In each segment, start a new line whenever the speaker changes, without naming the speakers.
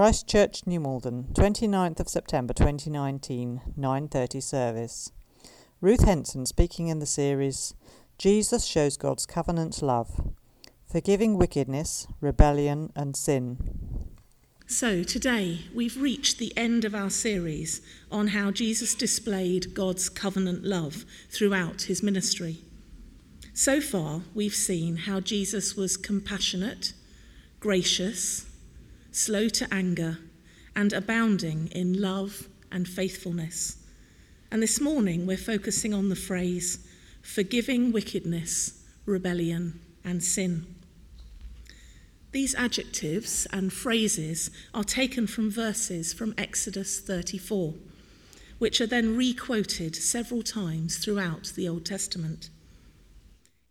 Christ Church, New Malden, 29th of September 2019, 9:30 service. Ruth Henson speaking in the series Jesus shows God's covenant love, forgiving wickedness, rebellion and sin.
So, today we've reached the end of our series on how Jesus displayed God's covenant love throughout his ministry. So far, we've seen how Jesus was compassionate, gracious, slow to anger, and abounding in love and faithfulness. And this morning we're focusing on the phrase forgiving wickedness, rebellion, and sin. These adjectives and phrases are taken from verses from Exodus 34, which are then re-quoted several times throughout the Old Testament.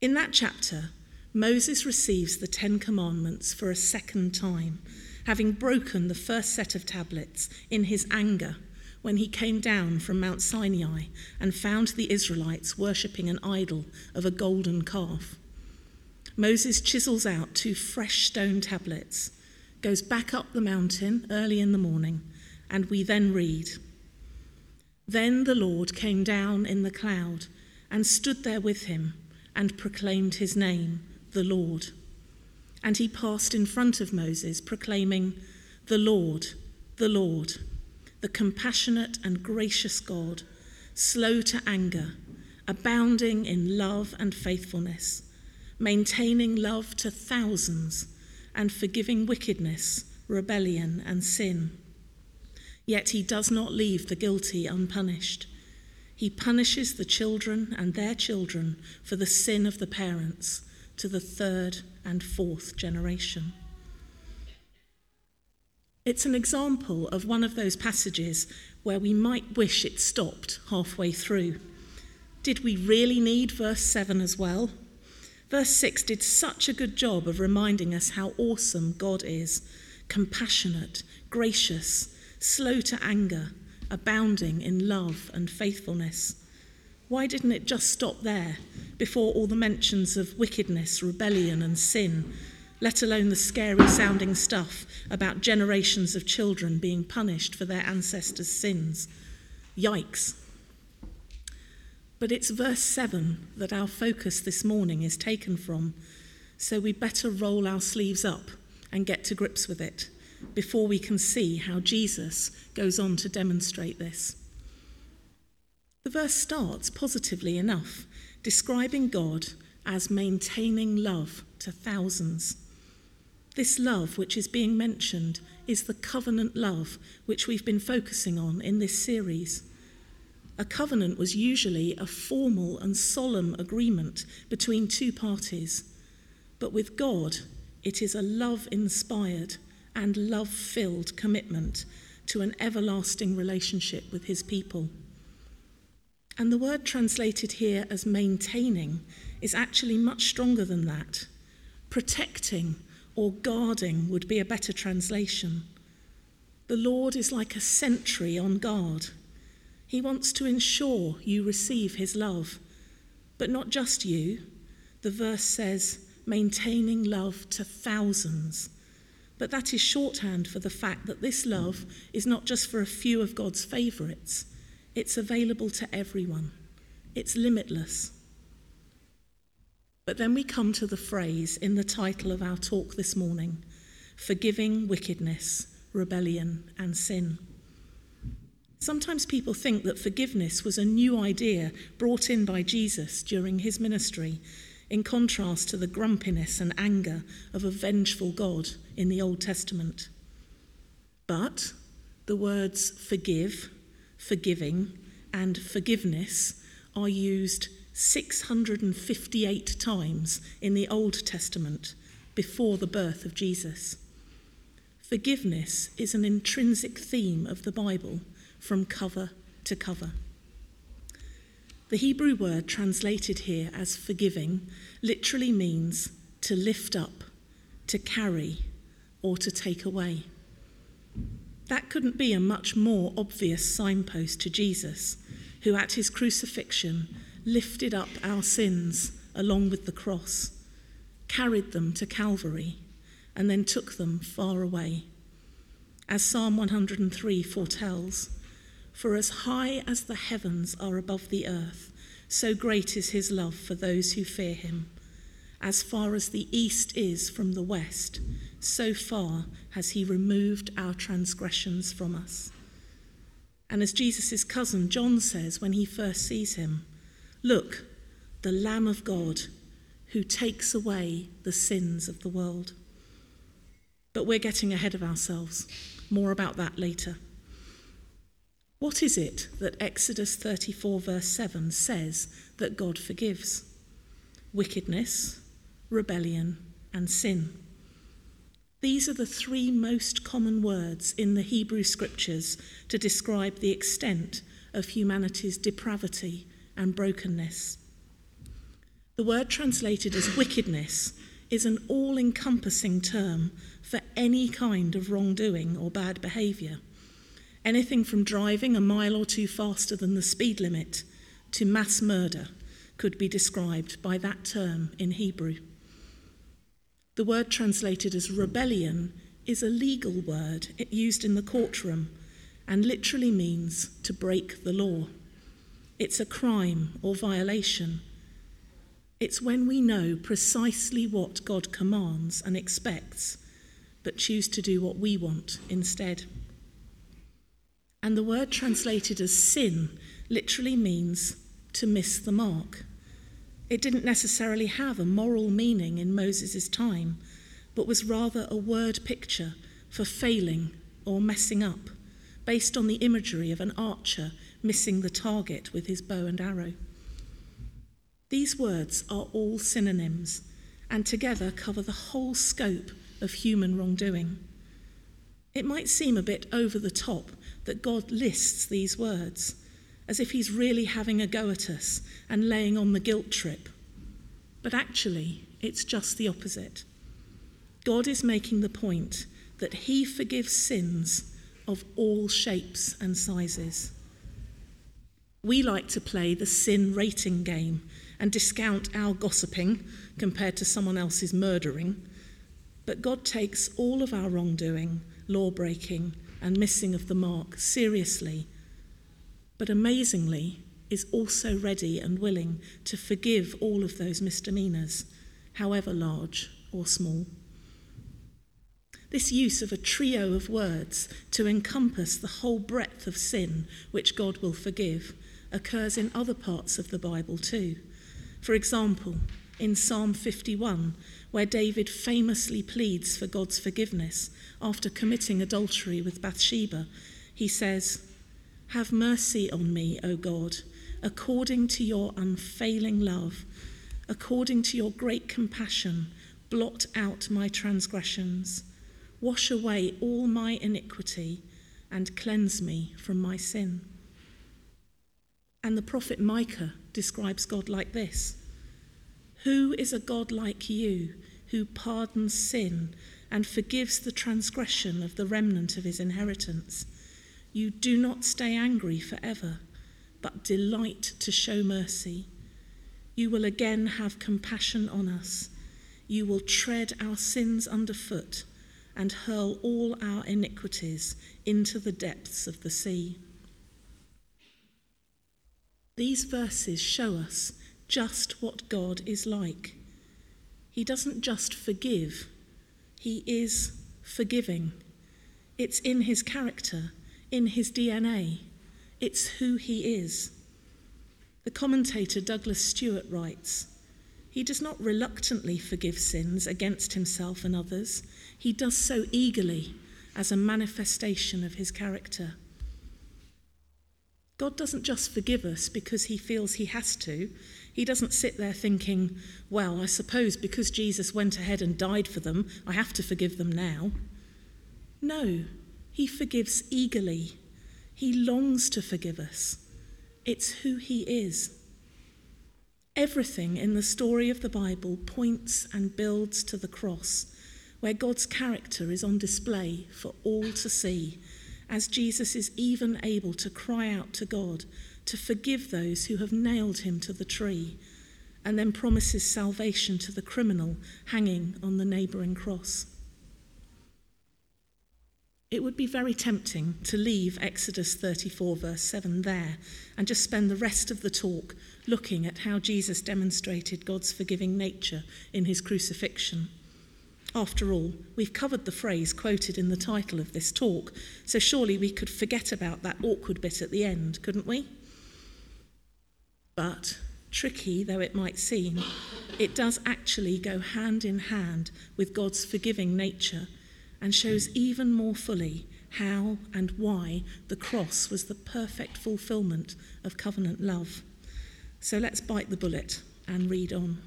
In that chapter, Moses receives the Ten Commandments for a second time having broken the first set of tablets in his anger when he came down from Mount Sinai and found the Israelites worshipping an idol of a golden calf. Moses chisels out two fresh stone tablets, goes back up the mountain early in the morning, and we then read Then the Lord came down in the cloud and stood there with him and proclaimed his name, the Lord. And he passed in front of Moses, proclaiming, The Lord, the Lord, the compassionate and gracious God, slow to anger, abounding in love and faithfulness, maintaining love to thousands, and forgiving wickedness, rebellion, and sin. Yet he does not leave the guilty unpunished. He punishes the children and their children for the sin of the parents to the third and fourth generation. It's an example of one of those passages where we might wish it stopped halfway through. Did we really need verse 7 as well? Verse 6 did such a good job of reminding us how awesome God is compassionate, gracious, slow to anger, abounding in love and faithfulness. Why didn't it just stop there before all the mentions of wickedness, rebellion, and sin, let alone the scary sounding stuff about generations of children being punished for their ancestors' sins? Yikes. But it's verse 7 that our focus this morning is taken from, so we better roll our sleeves up and get to grips with it before we can see how Jesus goes on to demonstrate this. The verse starts positively enough, describing God as maintaining love to thousands. This love, which is being mentioned, is the covenant love which we've been focusing on in this series. A covenant was usually a formal and solemn agreement between two parties, but with God, it is a love inspired and love filled commitment to an everlasting relationship with his people. And the word translated here as maintaining is actually much stronger than that. Protecting or guarding would be a better translation. The Lord is like a sentry on guard. He wants to ensure you receive his love, but not just you. The verse says, maintaining love to thousands. But that is shorthand for the fact that this love is not just for a few of God's favourites, it's available to everyone, it's limitless. But then we come to the phrase in the title of our talk this morning forgiving wickedness, rebellion, and sin. Sometimes people think that forgiveness was a new idea brought in by Jesus during his ministry, in contrast to the grumpiness and anger of a vengeful God in the Old Testament. But the words forgive forgiving, and forgiveness are used 658 times in the Old Testament before the birth of Jesus. Forgiveness is an intrinsic theme of the Bible from cover to cover. The Hebrew word translated here as forgiving literally means to lift up, to carry, or to take away. That couldn't be a much more obvious signpost to Jesus, who at his crucifixion lifted up our sins along with the cross, carried them to Calvary, and then took them far away. as Psalm 103 foretells. For as high as the heavens are above the earth, so great is his love for those who fear him. As far as the east is from the west, so far has he removed our transgressions from us. And as Jesus' cousin John says when he first sees him, Look, the Lamb of God who takes away the sins of the world. But we're getting ahead of ourselves. More about that later. What is it that Exodus 34, verse 7 says that God forgives? Wickedness, rebellion, and sin. These are the three most common words in the Hebrew scriptures to describe the extent of humanity's depravity and brokenness. The word translated as wickedness is an all encompassing term for any kind of wrongdoing or bad behaviour. Anything from driving a mile or two faster than the speed limit to mass murder could be described by that term in Hebrew. The word translated as rebellion is a legal word used in the courtroom and literally means to break the law. It's a crime or violation. It's when we know precisely what God commands and expects, but choose to do what we want instead. And the word translated as sin literally means to miss the mark. It didn't necessarily have a moral meaning in Moses' time, but was rather a word picture for failing or messing up, based on the imagery of an archer missing the target with his bow and arrow. These words are all synonyms and together cover the whole scope of human wrongdoing. It might seem a bit over the top that God lists these words, as if he's really having a go at us and laying on the guilt trip. But actually, it's just the opposite. God is making the point that he forgives sins of all shapes and sizes. We like to play the sin rating game and discount our gossiping compared to someone else's murdering. But God takes all of our wrongdoing, law breaking, and missing of the mark seriously, but amazingly is also ready and willing to forgive all of those misdemeanours, however large or small. This use of a trio of words to encompass the whole breadth of sin which God will forgive occurs in other parts of the Bible too. For example, in Psalm 51, where David famously pleads for God's forgiveness after committing adultery with Bathsheba, he says, Have mercy on me, O God, according to your unfailing love, according to your great compassion, blot out my transgressions, wash away all my iniquity, and cleanse me from my sin. And the prophet Micah describes God like this Who is a God like you who pardons sin and forgives the transgression of the remnant of his inheritance? You do not stay angry forever, but delight to show mercy. You will again have compassion on us. You will tread our sins underfoot and hurl all our iniquities into the depths of the sea. These verses show us just what God is like. He doesn't just forgive, He is forgiving. It's in His character, in His DNA, it's who He is. The commentator Douglas Stuart writes He does not reluctantly forgive sins against himself and others, he does so eagerly as a manifestation of his character. God doesn't just forgive us because he feels he has to. He doesn't sit there thinking, well, I suppose because Jesus went ahead and died for them, I have to forgive them now. No, he forgives eagerly. He longs to forgive us. It's who he is. Everything in the story of the Bible points and builds to the cross, where God's character is on display for all to see as Jesus is even able to cry out to God to forgive those who have nailed him to the tree, and then promises salvation to the criminal hanging on the neighbouring cross. It would be very tempting to leave Exodus 34, verse 7 there and just spend the rest of the talk looking at how Jesus demonstrated God's forgiving nature in his crucifixion. After all, we've covered the phrase quoted in the title of this talk, so surely we could forget about that awkward bit at the end, couldn't we? But, tricky though it might seem, it does actually go hand in hand with God's forgiving nature and shows even more fully how and why the cross was the perfect fulfillment of covenant love. So let's bite the bullet and read on.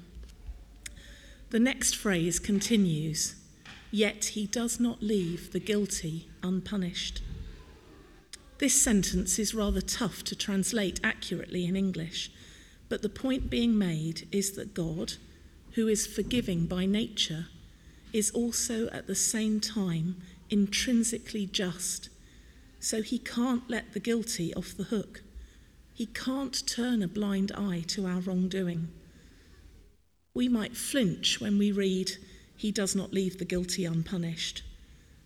The next phrase continues, yet he does not leave the guilty unpunished. This sentence is rather tough to translate accurately in English, but the point being made is that God, who is forgiving by nature, is also at the same time intrinsically just, so he can't let the guilty off the hook. He can't turn a blind eye to our wrongdoing. We might flinch when we read, He does not leave the guilty unpunished.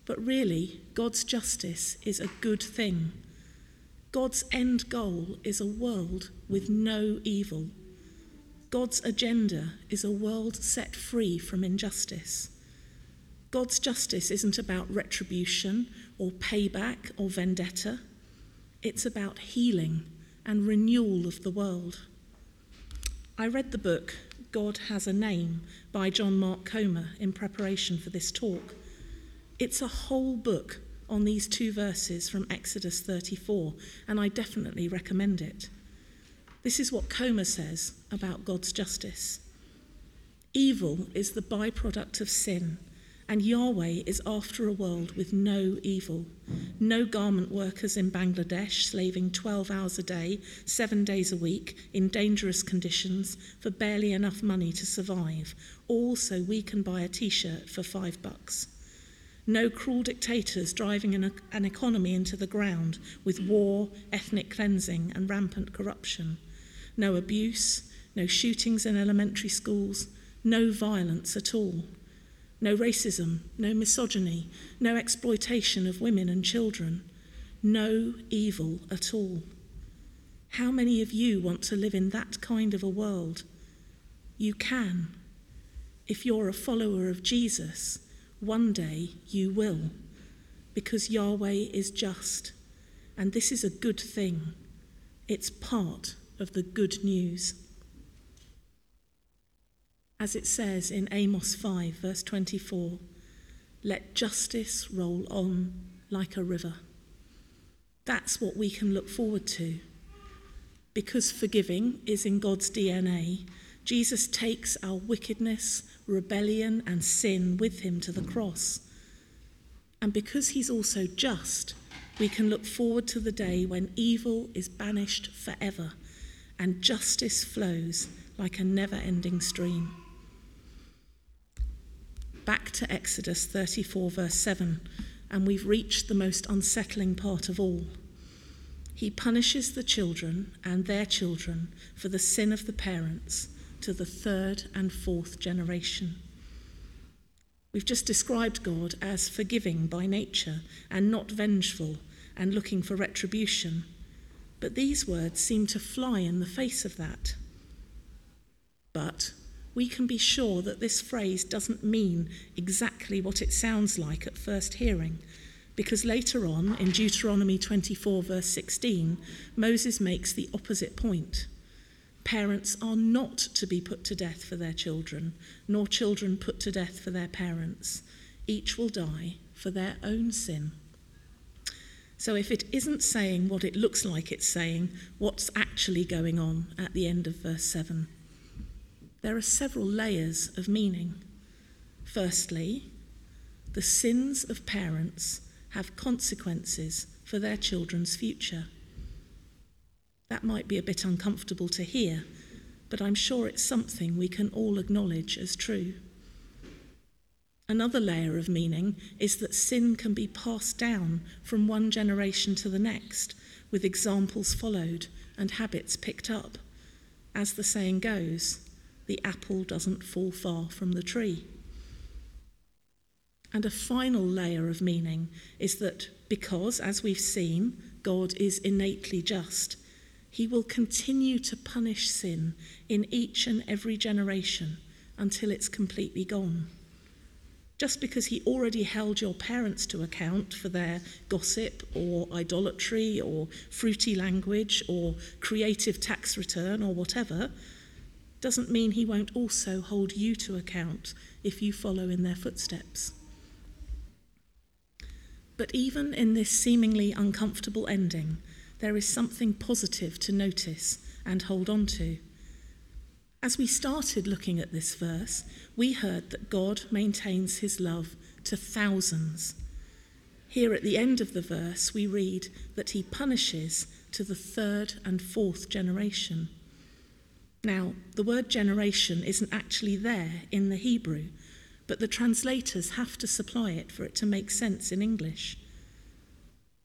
But really, God's justice is a good thing. God's end goal is a world with no evil. God's agenda is a world set free from injustice. God's justice isn't about retribution or payback or vendetta. It's about healing and renewal of the world. I read the book God Has a Name by John Mark Comer in preparation for this talk. It's a whole book on these two verses from Exodus 34, and I definitely recommend it. This is what Comer says about God's justice. Evil is the byproduct of sin and Yahweh is after a world with no evil. No garment workers in Bangladesh slaving 12 hours a day, seven days a week, in dangerous conditions for barely enough money to survive, all so we can buy a t shirt for five bucks. No cruel dictators driving an, an economy into the ground with war, ethnic cleansing, and rampant corruption. No abuse, no shootings in elementary schools, no violence at all no racism, no misogyny, no exploitation of women and children, no evil at all. How many of you want to live in that kind of a world? You can. If you're a follower of Jesus, one day you will, because Yahweh is just, and this is a good thing. It's part of the good news as it says in Amos 5, verse 24 let justice roll on like a river. That's what we can look forward to. Because forgiving is in God's DNA, Jesus takes our wickedness, rebellion, and sin with him to the cross. And because he's also just, we can look forward to the day when evil is banished forever and justice flows like a never ending stream back to Exodus 34, verse 7, and we've reached the most unsettling part of all. He punishes the children and their children for the sin of the parents to the third and fourth generation. We've just described God as forgiving by nature and not vengeful and looking for retribution. But these words seem to fly in the face of that. But we can be sure that this phrase doesn't mean exactly what it sounds like at first hearing, because later on in Deuteronomy 24, verse 16, Moses makes the opposite point. Parents are not to be put to death for their children, nor children put to death for their parents. Each will die for their own sin. So, if it isn't saying what it looks like it's saying, what's actually going on at the end of verse 7? There are several layers of meaning. Firstly, the sins of parents have consequences for their children's future. That might be a bit uncomfortable to hear, but I'm sure it's something we can all acknowledge as true. Another layer of meaning is that sin can be passed down from one generation to the next, with examples followed and habits picked up. As the saying goes, the apple doesn't fall far from the tree. And a final layer of meaning is that because, as we've seen, God is innately just, he will continue to punish sin in each and every generation until it's completely gone. Just because he already held your parents to account for their gossip or idolatry or fruity language or creative tax return or whatever, doesn't mean he won't also hold you to account if you follow in their footsteps. But even in this seemingly uncomfortable ending, there is something positive to notice and hold on to. As we started looking at this verse, we heard that God maintains his love to thousands. Here at the end of the verse, we read that he punishes to the third and fourth generation. Now, the word generation isn't actually there in the Hebrew, but the translators have to supply it for it to make sense in English.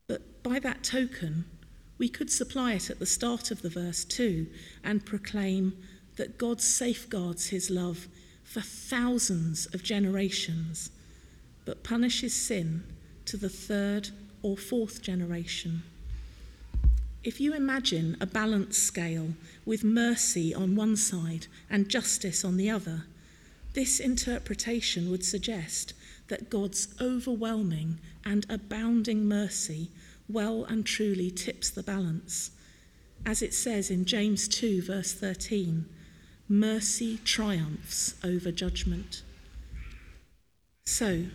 But by that token, we could supply it at the start of the verse too and proclaim that God safeguards his love for thousands of generations, but punishes sin to the third or fourth generation. If you imagine a balance scale with mercy on one side and justice on the other, this interpretation would suggest that God's overwhelming and abounding mercy well and truly tips the balance. As it says in James 2, verse 13, mercy triumphs over judgment. So,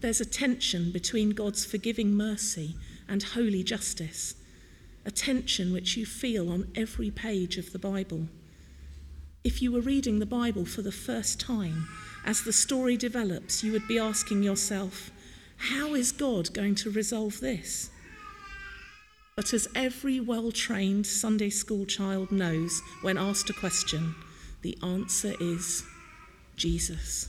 there's a tension between God's forgiving mercy and holy justice, a tension which you feel on every page of the Bible. If you were reading the Bible for the first time, as the story develops, you would be asking yourself, how is God going to resolve this? But as every well trained Sunday school child knows when asked a question, the answer is Jesus.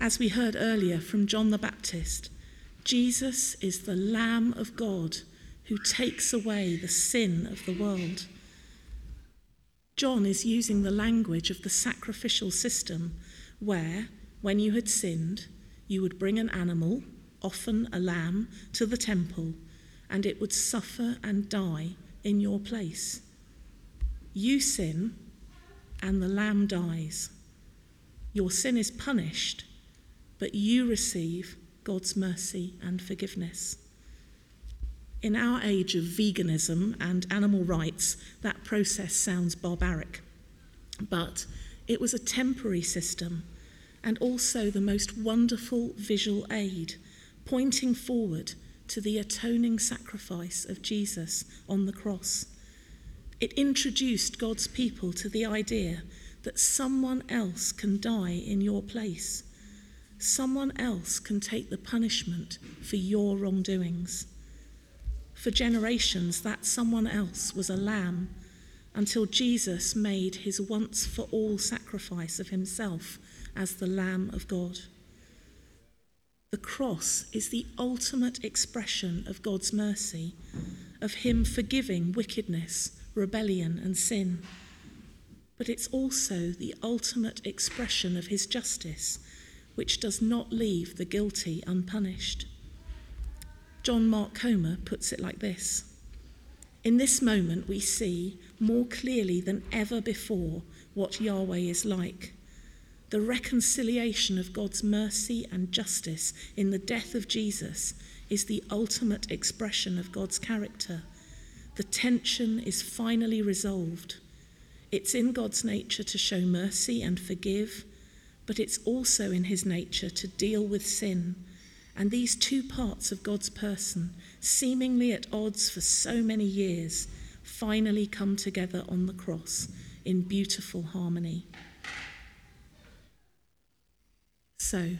As we heard earlier from John the Baptist, Jesus is the Lamb of God who takes away the sin of the world. John is using the language of the sacrificial system where, when you had sinned, you would bring an animal, often a lamb, to the temple and it would suffer and die in your place. You sin, and the lamb dies. Your sin is punished, but you receive God's mercy and forgiveness. In our age of veganism and animal rights, that process sounds barbaric. But it was a temporary system and also the most wonderful visual aid, pointing forward to the atoning sacrifice of Jesus on the cross. It introduced God's people to the idea that someone else can die in your place. Someone else can take the punishment for your wrongdoings. For generations, that someone else was a lamb until Jesus made his once for all sacrifice of himself as the Lamb of God. The cross is the ultimate expression of God's mercy, of Him forgiving wickedness, rebellion, and sin. But it's also the ultimate expression of His justice, which does not leave the guilty unpunished. John Mark Comer puts it like this In this moment, we see more clearly than ever before what Yahweh is like the reconciliation of God's mercy and justice in the death of Jesus is the ultimate expression of God's character. The tension is finally resolved. It's in God's nature to show mercy and forgive, but it's also in his nature to deal with sin. And these two parts of God's person, seemingly at odds for so many years, finally come together on the cross in beautiful harmony. So,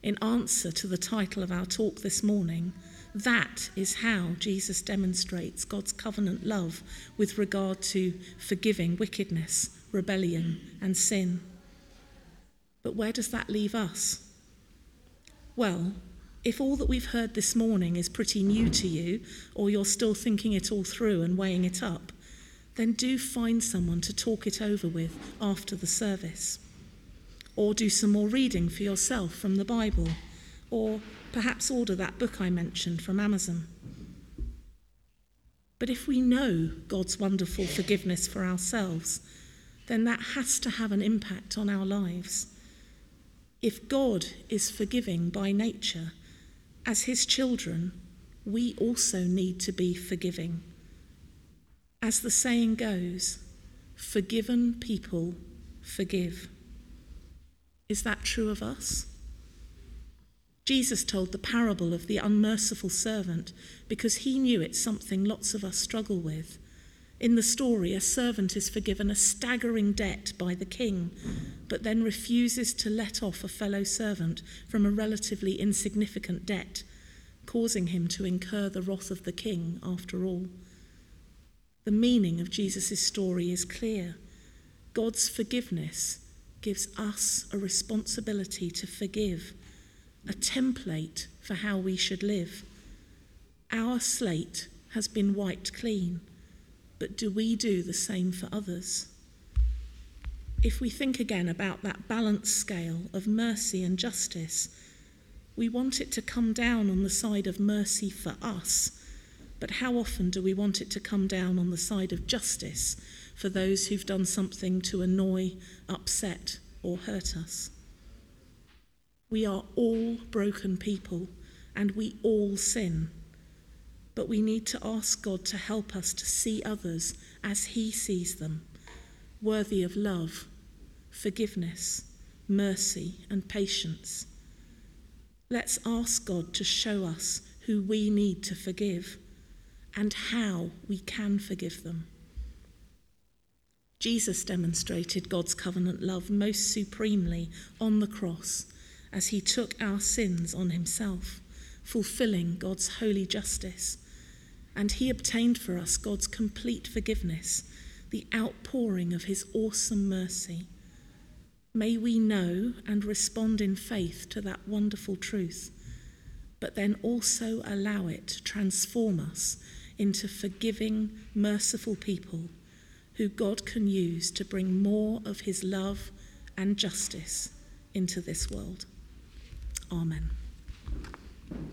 in answer to the title of our talk this morning, that is how Jesus demonstrates God's covenant love with regard to forgiving wickedness, rebellion, and sin. But where does that leave us? Well, if all that we've heard this morning is pretty new to you, or you're still thinking it all through and weighing it up, then do find someone to talk it over with after the service. or do some more reading for yourself from the Bible, or perhaps order that book I mentioned from Amazon. But if we know God's wonderful forgiveness for ourselves, then that has to have an impact on our lives. If God is forgiving by nature, as his children, we also need to be forgiving. As the saying goes, forgiven people forgive. Is that true of us? Jesus told the parable of the unmerciful servant because he knew it's something lots of us struggle with. In the story, a servant is forgiven a staggering debt by the king, but then refuses to let off a fellow servant from a relatively insignificant debt, causing him to incur the wrath of the king after all. The meaning of Jesus' story is clear. God's forgiveness gives us a responsibility to forgive a template for how we should live. Our slate has been wiped clean, but do we do the same for others? If we think again about that balance scale of mercy and justice, we want it to come down on the side of mercy for us, but how often do we want it to come down on the side of justice for those who've done something to annoy, upset, or hurt us? We are all broken people and we all sin. But we need to ask God to help us to see others as He sees them, worthy of love, forgiveness, mercy, and patience. Let's ask God to show us who we need to forgive and how we can forgive them. Jesus demonstrated God's covenant love most supremely on the cross as he took our sins on himself, fulfilling God's holy justice. And he obtained for us God's complete forgiveness, the outpouring of his awesome mercy. May we know and respond in faith to that wonderful truth, but then also allow it to transform us into forgiving, merciful people who God can use to bring more of his love and justice into this world. Amen.